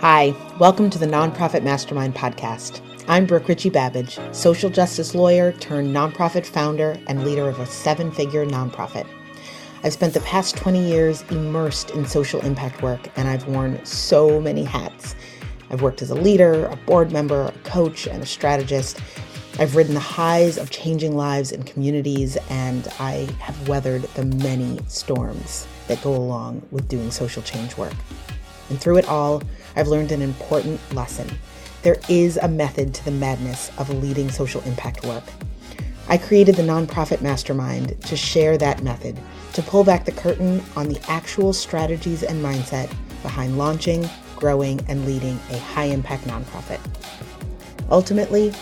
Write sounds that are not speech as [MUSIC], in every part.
Hi, welcome to the Nonprofit Mastermind Podcast. I'm Brooke Ritchie Babbage, social justice lawyer turned nonprofit founder and leader of a seven figure nonprofit. I've spent the past 20 years immersed in social impact work, and I've worn so many hats. I've worked as a leader, a board member, a coach, and a strategist. I've ridden the highs of changing lives and communities, and I have weathered the many storms that go along with doing social change work. And through it all, I've learned an important lesson. There is a method to the madness of leading social impact work. I created the Nonprofit Mastermind to share that method, to pull back the curtain on the actual strategies and mindset behind launching, growing, and leading a high impact nonprofit. Ultimately,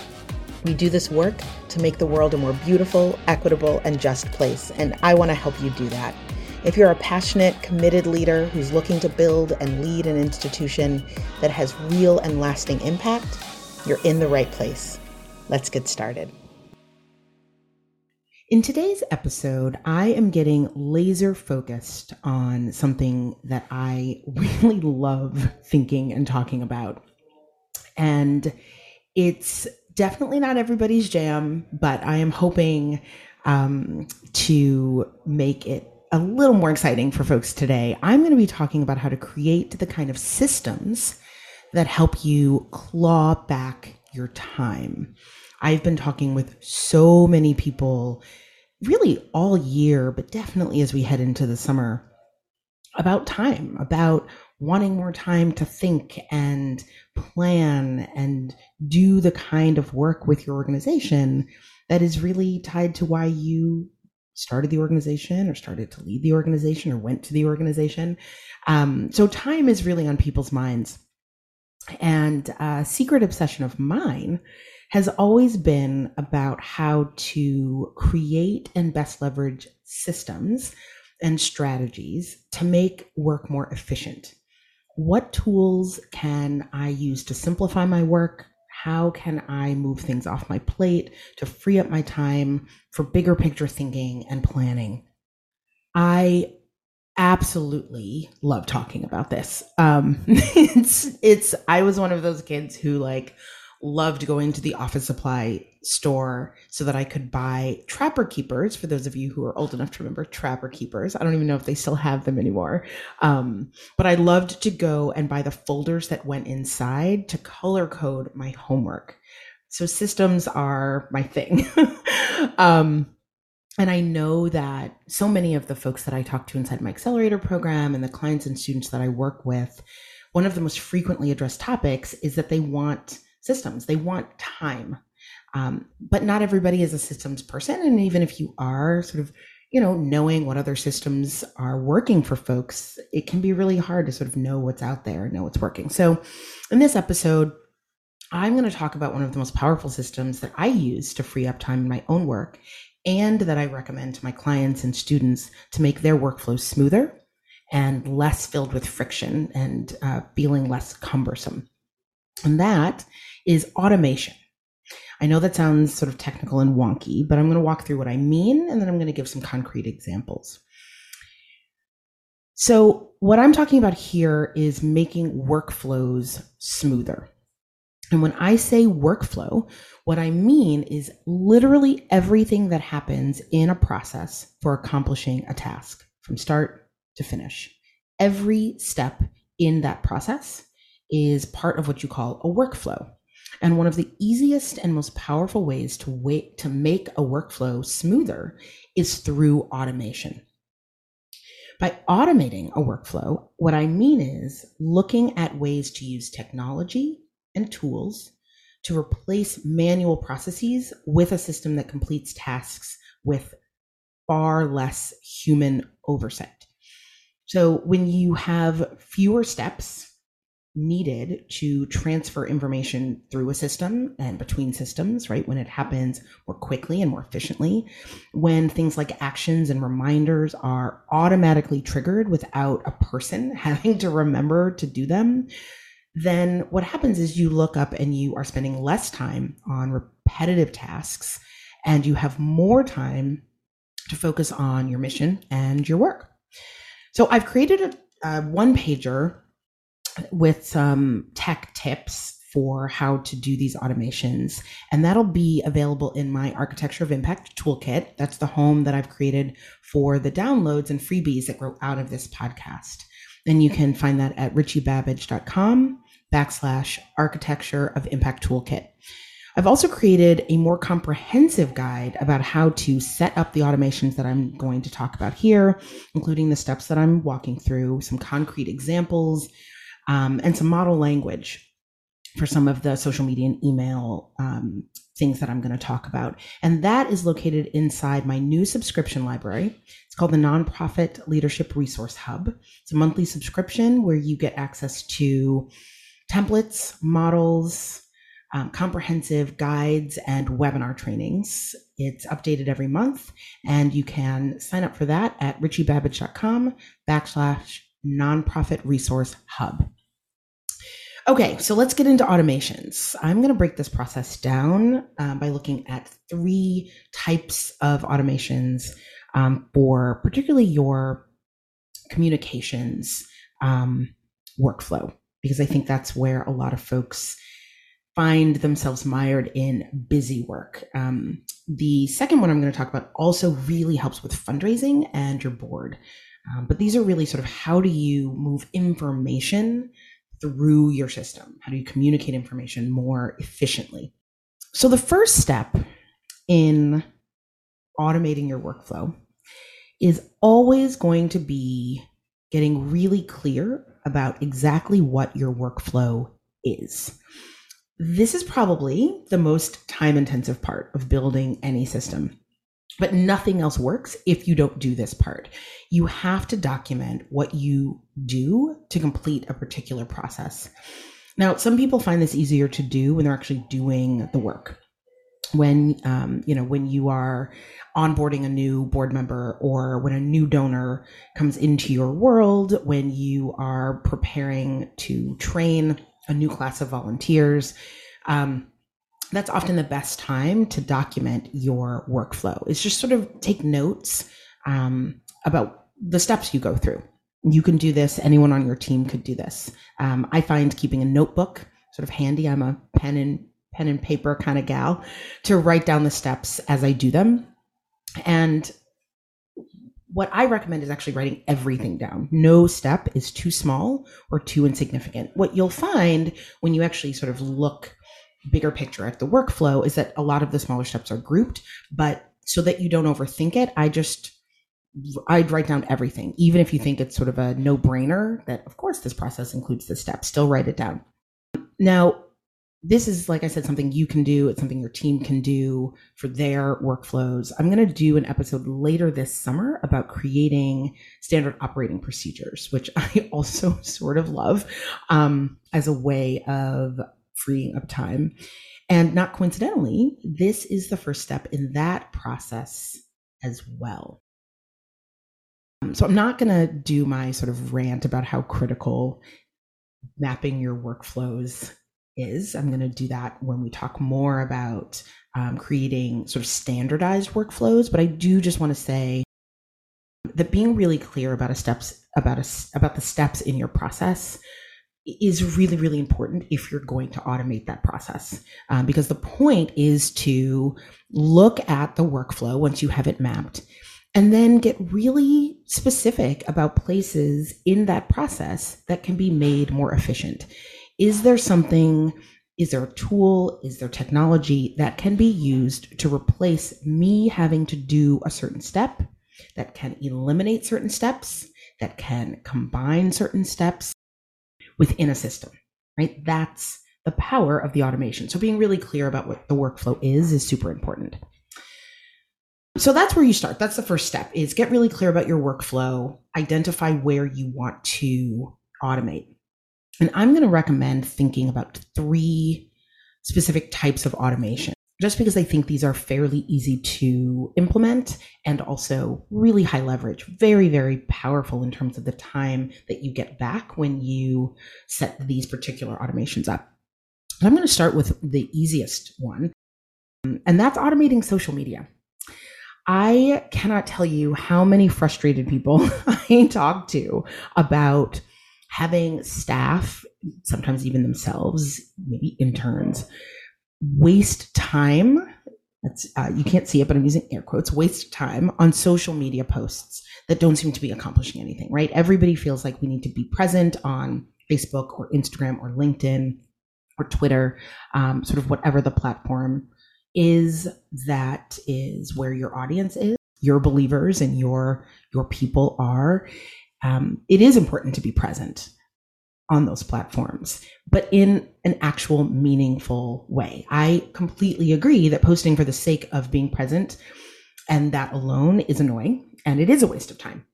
we do this work to make the world a more beautiful, equitable, and just place, and I want to help you do that. If you're a passionate, committed leader who's looking to build and lead an institution that has real and lasting impact, you're in the right place. Let's get started. In today's episode, I am getting laser focused on something that I [LAUGHS] really love thinking and talking about. And it's definitely not everybody's jam, but I am hoping um, to make it a little more exciting for folks today, I'm going to be talking about how to create the kind of systems that help you claw back your time. I've been talking with so many people really all year, but definitely as we head into the summer about time, about wanting more time to think and plan and do the kind of work with your organization that is really tied to why you started the organization or started to lead the organization or went to the organization. Um, so time is really on people's minds. And a secret obsession of mine has always been about how to create and best leverage systems and strategies to make work more efficient. What tools can I use to simplify my work, how can I move things off my plate to free up my time for bigger picture thinking and planning? I absolutely love talking about this. Um, [LAUGHS] it's it's I was one of those kids who like loved going to the office supply store so that I could buy Trapper Keepers. For those of you who are old enough to remember Trapper Keepers, I don't even know if they still have them anymore. Um, but I loved to go and buy the folders that went inside to color code my homework. So systems are my thing. [LAUGHS] um, and I know that so many of the folks that I talk to inside my accelerator program and the clients and students that I work with, one of the most frequently addressed topics is that they want systems. They want time. Um, but not everybody is a systems person. And even if you are sort of, you know, knowing what other systems are working for folks, it can be really hard to sort of know what's out there and know what's working. So in this episode, I'm going to talk about one of the most powerful systems that I use to free up time in my own work and that I recommend to my clients and students to make their workflows smoother and less filled with friction and uh, feeling less cumbersome. And that is automation. I know that sounds sort of technical and wonky, but I'm going to walk through what I mean and then I'm going to give some concrete examples. So, what I'm talking about here is making workflows smoother. And when I say workflow, what I mean is literally everything that happens in a process for accomplishing a task from start to finish. Every step in that process is part of what you call a workflow. And one of the easiest and most powerful ways to wait to make a workflow smoother is through automation. By automating a workflow, what I mean is looking at ways to use technology and tools to replace manual processes with a system that completes tasks with far less human oversight. So when you have fewer steps needed to transfer information through a system and between systems, right? When it happens more quickly and more efficiently, when things like actions and reminders are automatically triggered without a person [LAUGHS] having to remember to do them, then what happens is you look up and you are spending less time on repetitive tasks and you have more time to focus on your mission and your work. So I've created a, a one pager with some tech tips for how to do these automations. And that'll be available in my Architecture of Impact toolkit. That's the home that I've created for the downloads and freebies that grow out of this podcast. And you can find that at richiebabbage.com backslash architecture of impact toolkit. I've also created a more comprehensive guide about how to set up the automations that I'm going to talk about here, including the steps that I'm walking through, some concrete examples, um, and some model language for some of the social media and email um, things that I'm going to talk about. And that is located inside my new subscription library. It's called the Nonprofit Leadership Resource Hub. It's a monthly subscription where you get access to templates, models, um, comprehensive guides, and webinar trainings. It's updated every month, and you can sign up for that at richiebabbage.com backslash nonprofit resource hub. Okay, so let's get into automations. I'm going to break this process down um, by looking at three types of automations um, for particularly your communications um, workflow, because I think that's where a lot of folks find themselves mired in busy work. Um, the second one I'm going to talk about also really helps with fundraising and your board. Um, but these are really sort of how do you move information through your system? How do you communicate information more efficiently? So, the first step in automating your workflow is always going to be getting really clear about exactly what your workflow is. This is probably the most time intensive part of building any system. But nothing else works if you don't do this part. You have to document what you do to complete a particular process. Now, some people find this easier to do when they're actually doing the work. When um, you know when you are onboarding a new board member or when a new donor comes into your world, when you are preparing to train a new class of volunteers, um, that's often the best time to document your workflow is just sort of take notes um, about the steps you go through you can do this anyone on your team could do this um, i find keeping a notebook sort of handy i'm a pen and pen and paper kind of gal to write down the steps as i do them and what I recommend is actually writing everything down. No step is too small or too insignificant. What you'll find when you actually sort of look bigger picture at the workflow is that a lot of the smaller steps are grouped, but so that you don't overthink it, I just I'd write down everything, even if you think it's sort of a no brainer that, of course, this process includes the step, still write it down. Now, this is, like I said, something you can do. It's something your team can do for their workflows. I'm going to do an episode later this summer about creating standard operating procedures, which [LAUGHS] I also sort of love um, as a way of freeing up time. And not coincidentally, this is the first step in that process as well. Um, so I'm not going to do my sort of rant about how critical mapping your workflows is. I'm going to do that when we talk more about um, creating sort of standardized workflows. But I do just want to say that being really clear about a steps about a, about the steps in your process is really, really important if you're going to automate that process. Um, because the point is to look at the workflow once you have it mapped and then get really specific about places in that process that can be made more efficient. Is there something, is there a tool, is there technology that can be used to replace me having to do a certain step, that can eliminate certain steps, that can combine certain steps? Within a system, right? That's the power of the automation. So being really clear about what the workflow is is super important. So that's where you start. That's the first step is get really clear about your workflow, identify where you want to automate. And I'm going to recommend thinking about three specific types of automation just because I think these are fairly easy to implement and also really high leverage, very, very powerful in terms of the time that you get back when you set these particular automations up. I'm going to start with the easiest one, and that's automating social media. I cannot tell you how many frustrated people [LAUGHS] I talk to about having staff, sometimes even themselves, maybe interns, waste time. That's, uh, you can't see it, but I'm using air quotes, waste time on social media posts that don't seem to be accomplishing anything, right? Everybody feels like we need to be present on Facebook or Instagram or LinkedIn or Twitter, um, sort of whatever the platform is that is where your audience is, your believers and your your people are. Um, it is important to be present on those platforms, but in an actual meaningful way. I completely agree that posting for the sake of being present and that alone is annoying and it is a waste of time.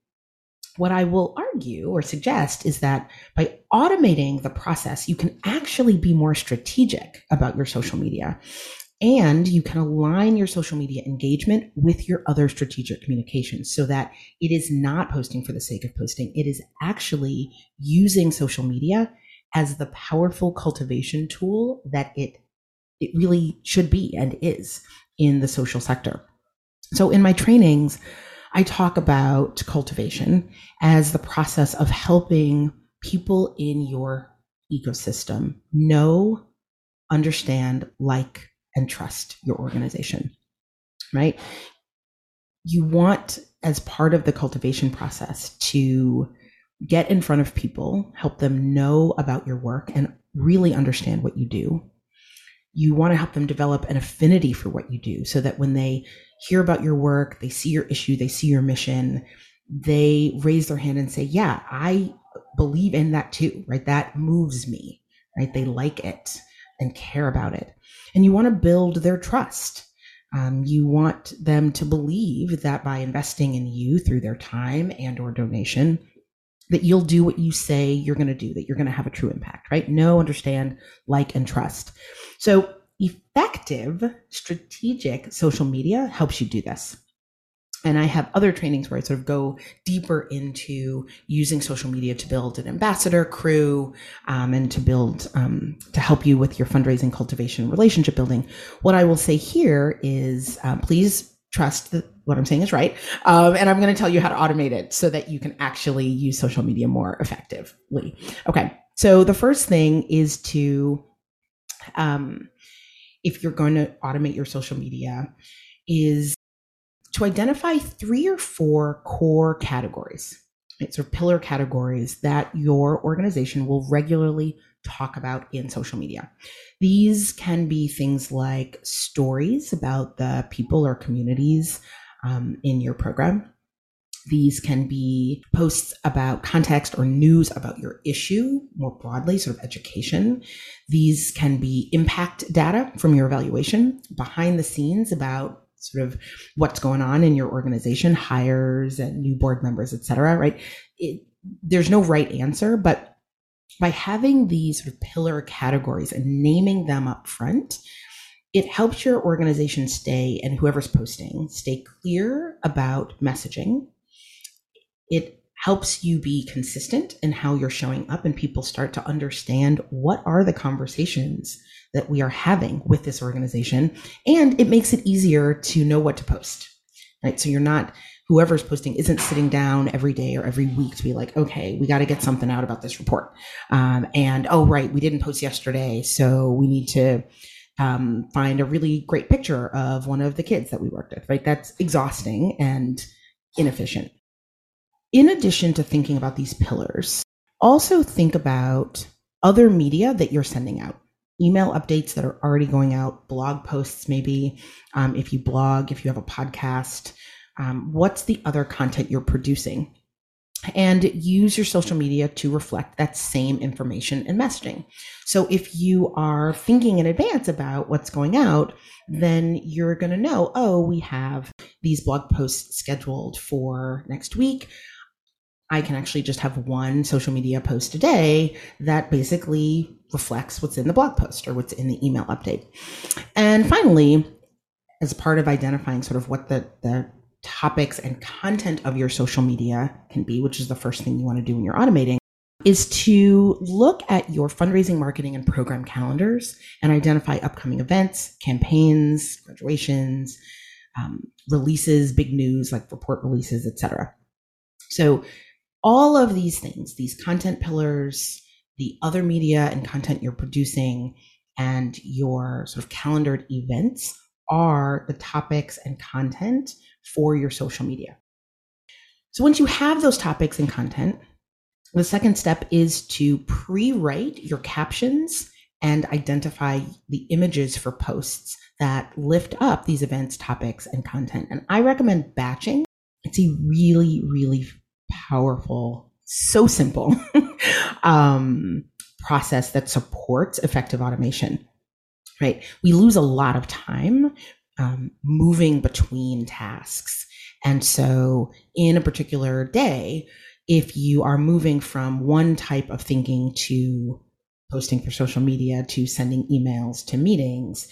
What I will argue or suggest is that by automating the process, you can actually be more strategic about your social media and you can align your social media engagement with your other strategic communications so that it is not posting for the sake of posting. It is actually using social media as the powerful cultivation tool that it, it really should be and is in the social sector. So in my trainings, I talk about cultivation as the process of helping people in your ecosystem know, understand, like, and trust your organization, right? You want, as part of the cultivation process, to get in front of people, help them know about your work, and really understand what you do. You want to help them develop an affinity for what you do so that when they hear about your work, they see your issue, they see your mission, they raise their hand and say, Yeah, I believe in that too, right? That moves me, right? They like it and care about it. And you want to build their trust. Um, you want them to believe that by investing in you through their time and or donation, that you'll do what you say you're going to do, that you're going to have a true impact, right? Know, understand, like, and trust. So effective strategic social media helps you do this. And I have other trainings where I sort of go deeper into using social media to build an ambassador crew um, and to build, um, to help you with your fundraising, cultivation, relationship building. What I will say here is um, please trust that what I'm saying is right. Um, and I'm going to tell you how to automate it so that you can actually use social media more effectively. Okay. So the first thing is to, um, if you're going to automate your social media, is to identify three or four core categories, right, sort of pillar categories that your organization will regularly talk about in social media. These can be things like stories about the people or communities um, in your program. These can be posts about context or news about your issue more broadly, sort of education. These can be impact data from your evaluation, behind the scenes about sort of what's going on in your organization, hires and new board members, et cetera, right? It, there's no right answer, but by having these sort of pillar categories and naming them up front, it helps your organization stay and whoever's posting stay clear about messaging. It helps you be consistent in how you're showing up and people start to understand what are the conversations that we are having with this organization. And it makes it easier to know what to post, right? So you're not, whoever's posting isn't sitting down every day or every week to be like, okay, we got to get something out about this report. Um, and oh, right, we didn't post yesterday. So we need to um, find a really great picture of one of the kids that we worked with, right? That's exhausting and inefficient. In addition to thinking about these pillars, also think about other media that you're sending out email updates that are already going out, blog posts, maybe um, if you blog, if you have a podcast, um, what's the other content you're producing? And use your social media to reflect that same information and messaging. So if you are thinking in advance about what's going out, then you're going to know, oh, we have these blog posts scheduled for next week. I can actually just have one social media post a day that basically reflects what's in the blog post or what's in the email update. And finally, as part of identifying sort of what the, the topics and content of your social media can be, which is the first thing you want to do when you're automating, is to look at your fundraising, marketing, and program calendars and identify upcoming events, campaigns, graduations, um, releases, big news like report releases, etc. So all of these things, these content pillars, the other media and content you're producing, and your sort of calendared events are the topics and content for your social media. So once you have those topics and content, the second step is to pre write your captions and identify the images for posts that lift up these events, topics, and content. And I recommend batching. It's a really, really powerful, so simple [LAUGHS] um, process that supports effective automation. Right? We lose a lot of time um, moving between tasks. And so, in a particular day, if you are moving from one type of thinking to posting for social media to sending emails to meetings,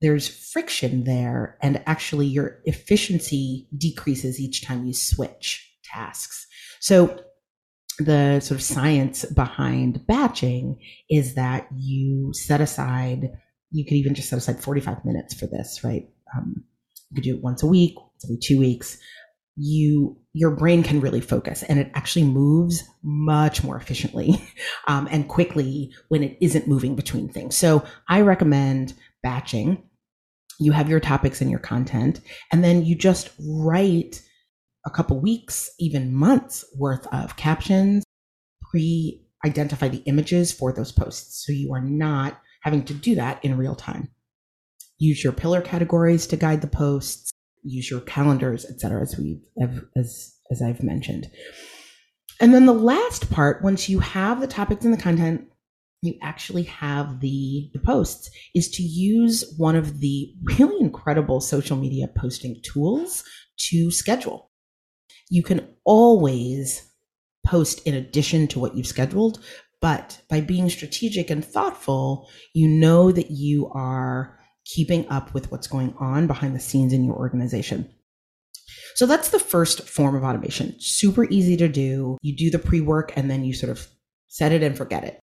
there's friction there. And actually, your efficiency decreases each time you switch tasks. So, the sort of science behind batching is that you set aside, you could even just set aside 45 minutes for this, right? Um, you could do it once a week, every two weeks you your brain can really focus and it actually moves much more efficiently [LAUGHS] um, and quickly when it isn't moving between things so i recommend batching you have your topics and your content and then you just write a couple weeks even months worth of captions pre identify the images for those posts so you are not having to do that in real time use your pillar categories to guide the posts use your calendars, etc., as we have as as I've mentioned. And then the last part, once you have the topics and the content, you actually have the, the posts, is to use one of the really incredible social media posting tools to schedule. You can always post in addition to what you've scheduled, but by being strategic and thoughtful, you know that you are keeping up with what's going on behind the scenes in your organization. So that's the first form of automation. Super easy to do. You do the pre work and then you sort of set it and forget it.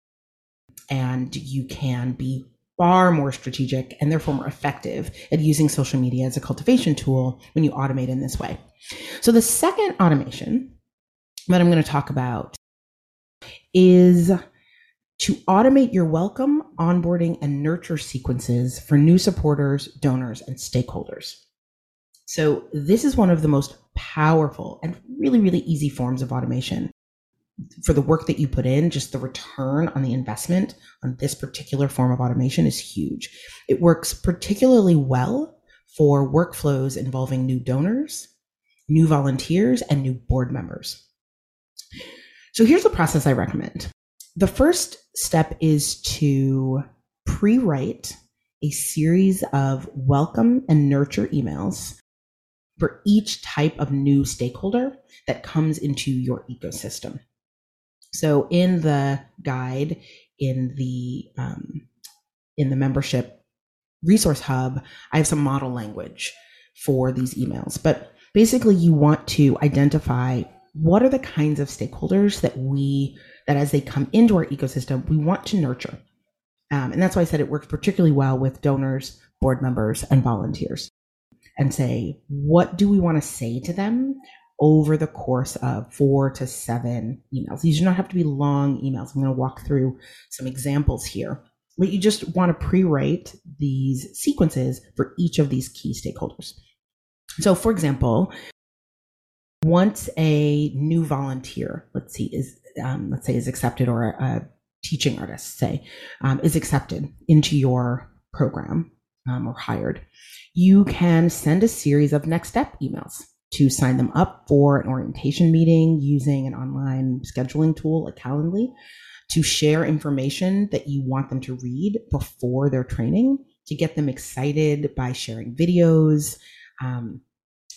And you can be far more strategic and therefore more effective at using social media as a cultivation tool when you automate in this way. So the second automation that I'm going to talk about is to automate your welcome, onboarding, and nurture sequences for new supporters, donors, and stakeholders. So, this is one of the most powerful and really, really easy forms of automation. For the work that you put in, just the return on the investment on this particular form of automation is huge. It works particularly well for workflows involving new donors, new volunteers, and new board members. So, here's the process I recommend the first step is to pre write a series of welcome and nurture emails for each type of new stakeholder that comes into your ecosystem. So in the guide, in the um, in the membership resource hub, I have some model language for these emails. But basically, you want to identify what are the kinds of stakeholders that we that as they come into our ecosystem, we want to nurture. Um, and that's why I said it works particularly well with donors, board members, and volunteers. And say, what do we want to say to them over the course of four to seven emails? These do not have to be long emails. I'm going to walk through some examples here. But you just want to pre write these sequences for each of these key stakeholders. So, for example, once a new volunteer, let's see, is um, let's say is accepted or a, teaching artist say um, is accepted into your program um, or hired you can send a series of next step emails to sign them up for an orientation meeting using an online scheduling tool like calendly to share information that you want them to read before their training to get them excited by sharing videos um,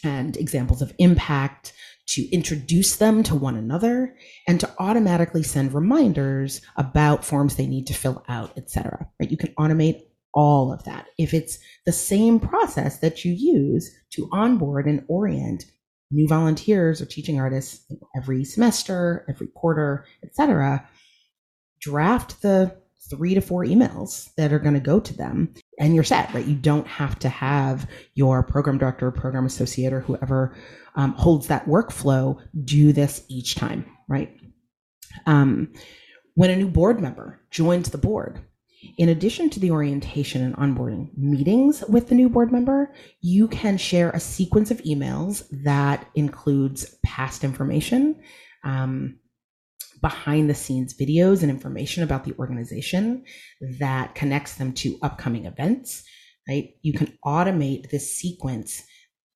and examples of impact to introduce them to one another and to automatically send reminders about forms they need to fill out, etc. Right? You can automate all of that. If it's the same process that you use to onboard and orient new volunteers or teaching artists every semester, every quarter, etc., draft the three to four emails that are going to go to them and you're set, right? You don't have to have your program director, program associate, or whoever um, holds that workflow do this each time. right? Um, when a new board member joins the board, in addition to the orientation and onboarding meetings with the new board member, you can share a sequence of emails that includes past information, um, behind the scenes videos and information about the organization that connects them to upcoming events, right? You can automate this sequence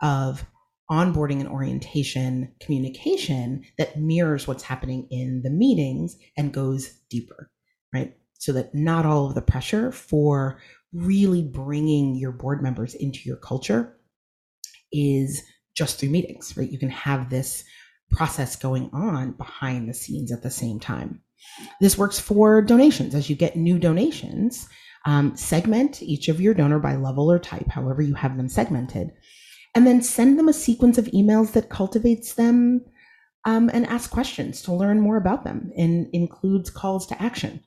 of onboarding and orientation communication that mirrors what's happening in the meetings and goes deeper, right? So that not all of the pressure for really bringing your board members into your culture is just through meetings, right? You can have this process going on behind the scenes at the same time. This works for donations. As you get new donations, um, segment each of your donor by level or type, however you have them segmented, and then send them a sequence of emails that cultivates them um, and ask questions to learn more about them and includes calls to action.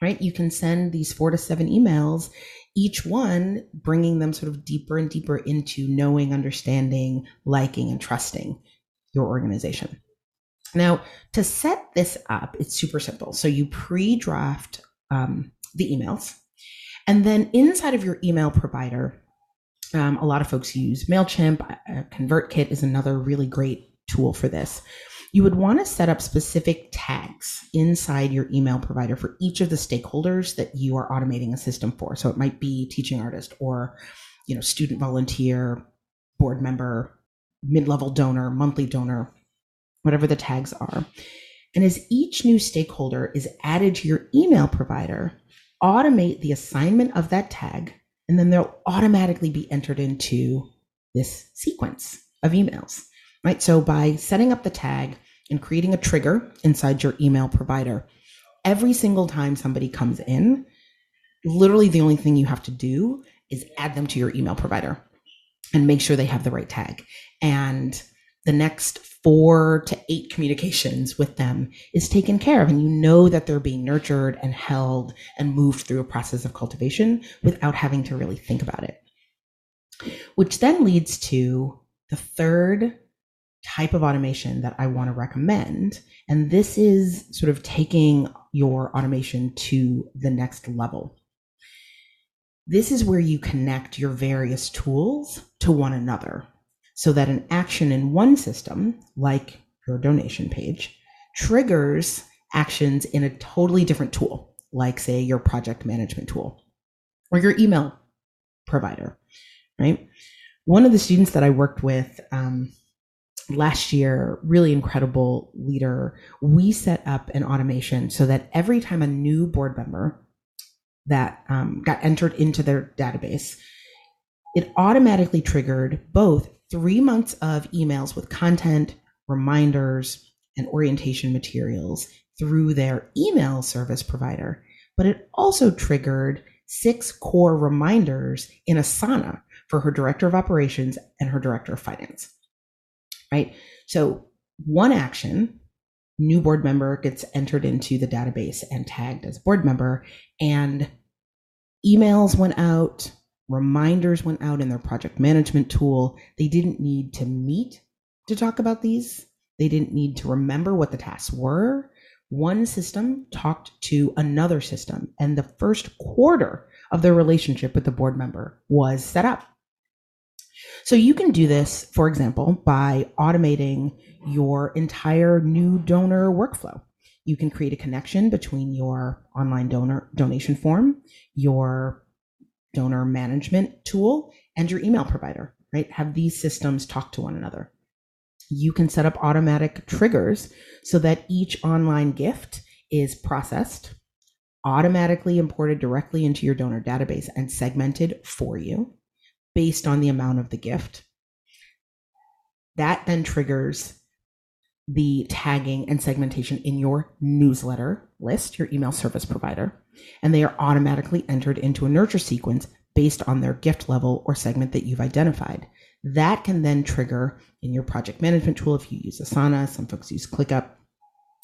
Right? You can send these four to seven emails, each one bringing them sort of deeper and deeper into knowing, understanding, liking, and trusting your organization. Now, to set this up, it's super simple. So you pre draft um, the emails, and then inside of your email provider, um, a lot of folks use MailChimp. Uh, ConvertKit is another really great tool for this. You would want to set up specific tags inside your email provider for each of the stakeholders that you are automating a system for. So it might be teaching artist or, you know, student volunteer, board member, mid-level donor, monthly donor, whatever the tags are. And as each new stakeholder is added to your email provider, automate the assignment of that tag, and then they'll automatically be entered into this sequence of emails, right? So by setting up the tag and creating a trigger inside your email provider, every single time somebody comes in, literally the only thing you have to do is add them to your email provider and make sure they have the right tag. And the next four to eight communications with them is taken care of. And you know that they're being nurtured and held and moved through a process of cultivation without having to really think about it. Which then leads to the third type of automation that I want to recommend. And this is sort of taking your automation to the next level. This is where you connect your various tools to one another so that an action in one system, like your donation page, triggers actions in a totally different tool, like, say, your project management tool or your email provider, right? One of the students that I worked with um, last year, really incredible leader, we set up an automation so that every time a new board member that um, got entered into their database, it automatically triggered both three months of emails with content, reminders, and orientation materials through their email service provider. But it also triggered six core reminders in Asana for her director of operations and her director of finance. Right? So, one action, new board member gets entered into the database and tagged as board member, and emails went out, reminders went out in their project management tool. They didn't need to meet to talk about these. They didn't need to remember what the tasks were. One system talked to another system, and the first quarter of their relationship with the board member was set up. So you can do this, for example, by automating your entire new donor workflow. You can create a connection between your online donor donation form, your donor management tool, and your email provider, right? Have these systems talk to one another. You can set up automatic triggers so that each online gift is processed, automatically imported directly into your donor database, and segmented for you based on the amount of the gift. That then triggers the tagging and segmentation in your newsletter list, your email service provider, and they are automatically entered into a nurture sequence based on their gift level or segment that you've identified. That can then trigger in your project management tool, if you use Asana, some folks use ClickUp,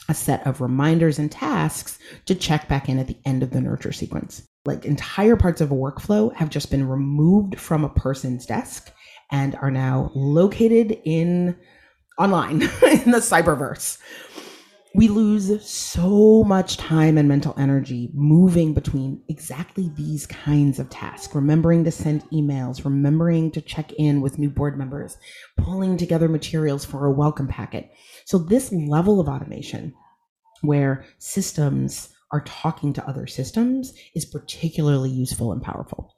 a set of reminders and tasks to check back in at the end of the nurture sequence. Like entire parts of a workflow have just been removed from a person's desk and are now located in online [LAUGHS] in the cyberverse. we lose so much time and mental energy moving between exactly these kinds of tasks remembering to send emails remembering to check in with new board members pulling together materials for a welcome packet so this level of automation where systems are talking to other systems is particularly useful and powerful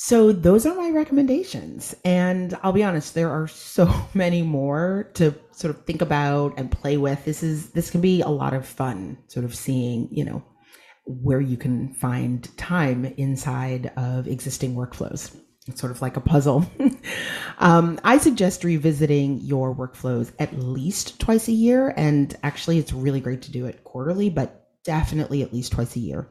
so those are my recommendations. And I'll be honest, there are [LAUGHS] so many more to sort of think about and play with. This is this can be a lot of fun, sort of seeing, you know, where you can find time inside of existing workflows. It's sort of like a puzzle. [LAUGHS] um, I suggest revisiting your workflows at least twice a year. And actually, it's really great to do it quarterly, but definitely at least twice a year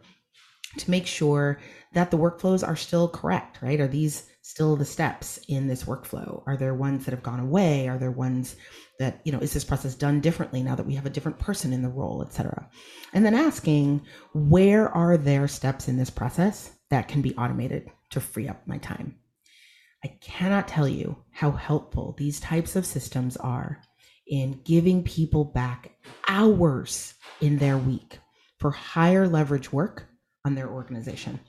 to make sure that the workflows are still correct, right? Are these still the steps in this workflow? Are there ones that have gone away? Are there ones that, you know, is this process done differently now that we have a different person in the role, et cetera? And then asking, where are there steps in this process that can be automated to free up my time? I cannot tell you how helpful these types of systems are in giving people back hours in their week for higher leverage work on their organization.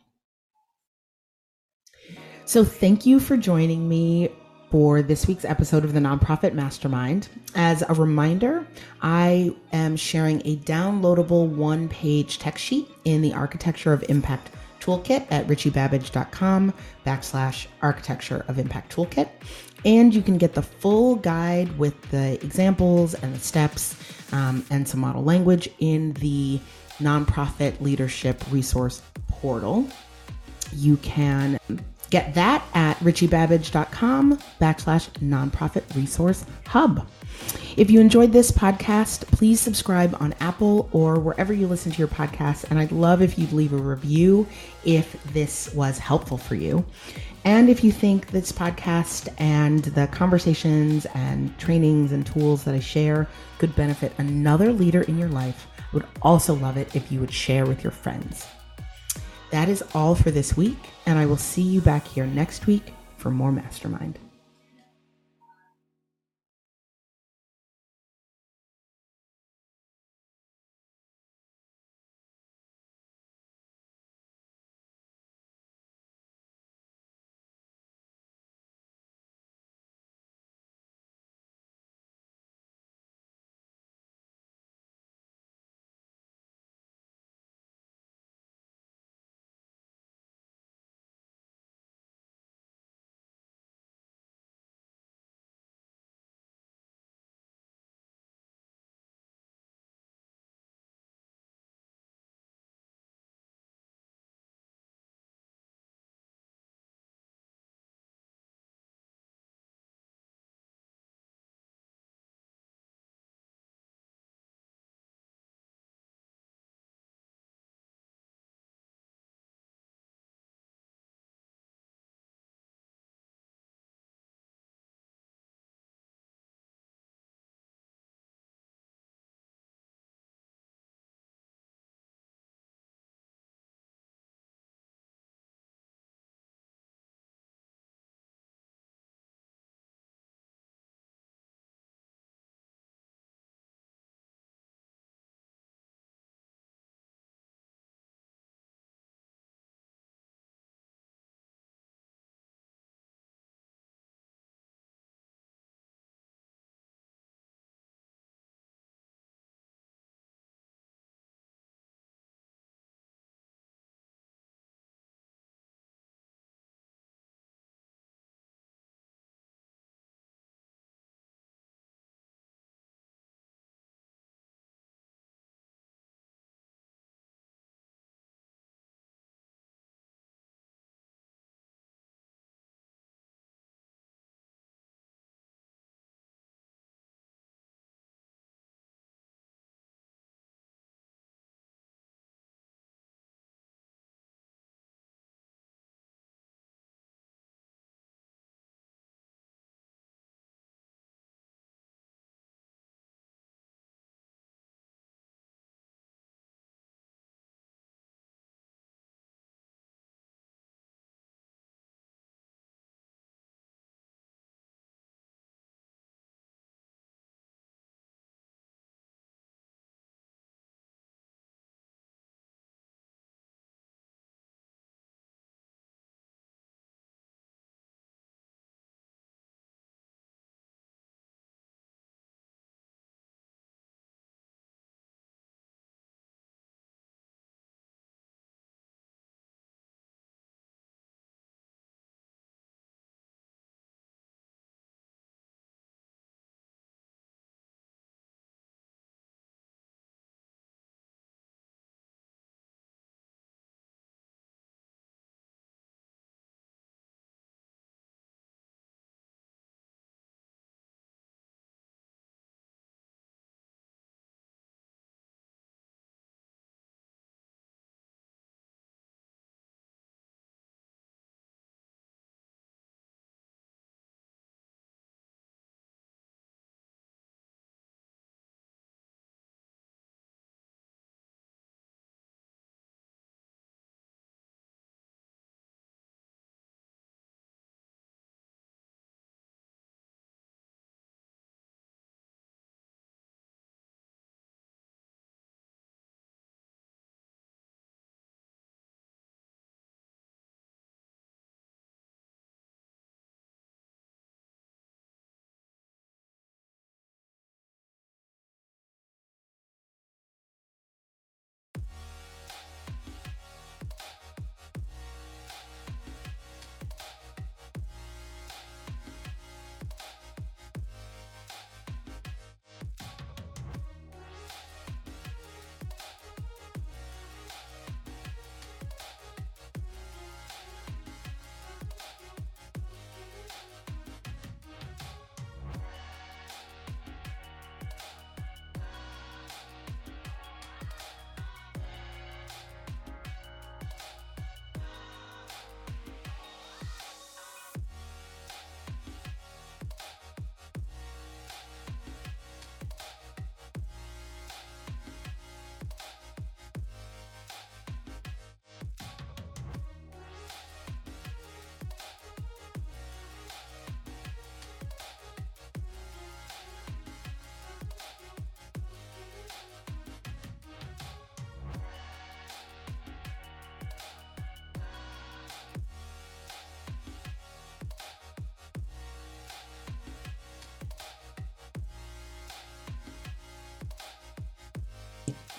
So, thank you for joining me for this week's episode of the Nonprofit Mastermind. As a reminder, I am sharing a downloadable one page text sheet in the Architecture of Impact Toolkit at richiebabbage.com backslash architecture of impact toolkit. And you can get the full guide with the examples and the steps um, and some model language in the nonprofit leadership resource portal. You can get that at richiebabbage.com backslash nonprofit resource hub. If you enjoyed this podcast, please subscribe on Apple or wherever you listen to your podcasts. And I'd love if you'd leave a review if this was helpful for you. And if you think this podcast and the conversations and trainings and tools that I share could benefit another leader in your life, would also love it if you would share with your friends. That is all for this week, and I will see you back here next week for more Mastermind.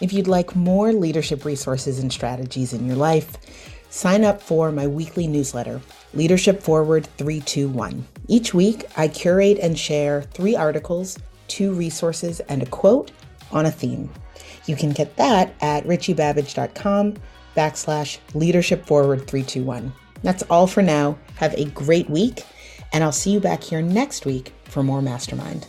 If you'd like more leadership resources and strategies in your life, sign up for my weekly newsletter, Leadership Forward 321. Each week, I curate and share three articles, two resources, and a quote on a theme. You can get that at richiebabbage.com backslash leadership forward 321. That's all for now. Have a great week, and I'll see you back here next week for more Mastermind.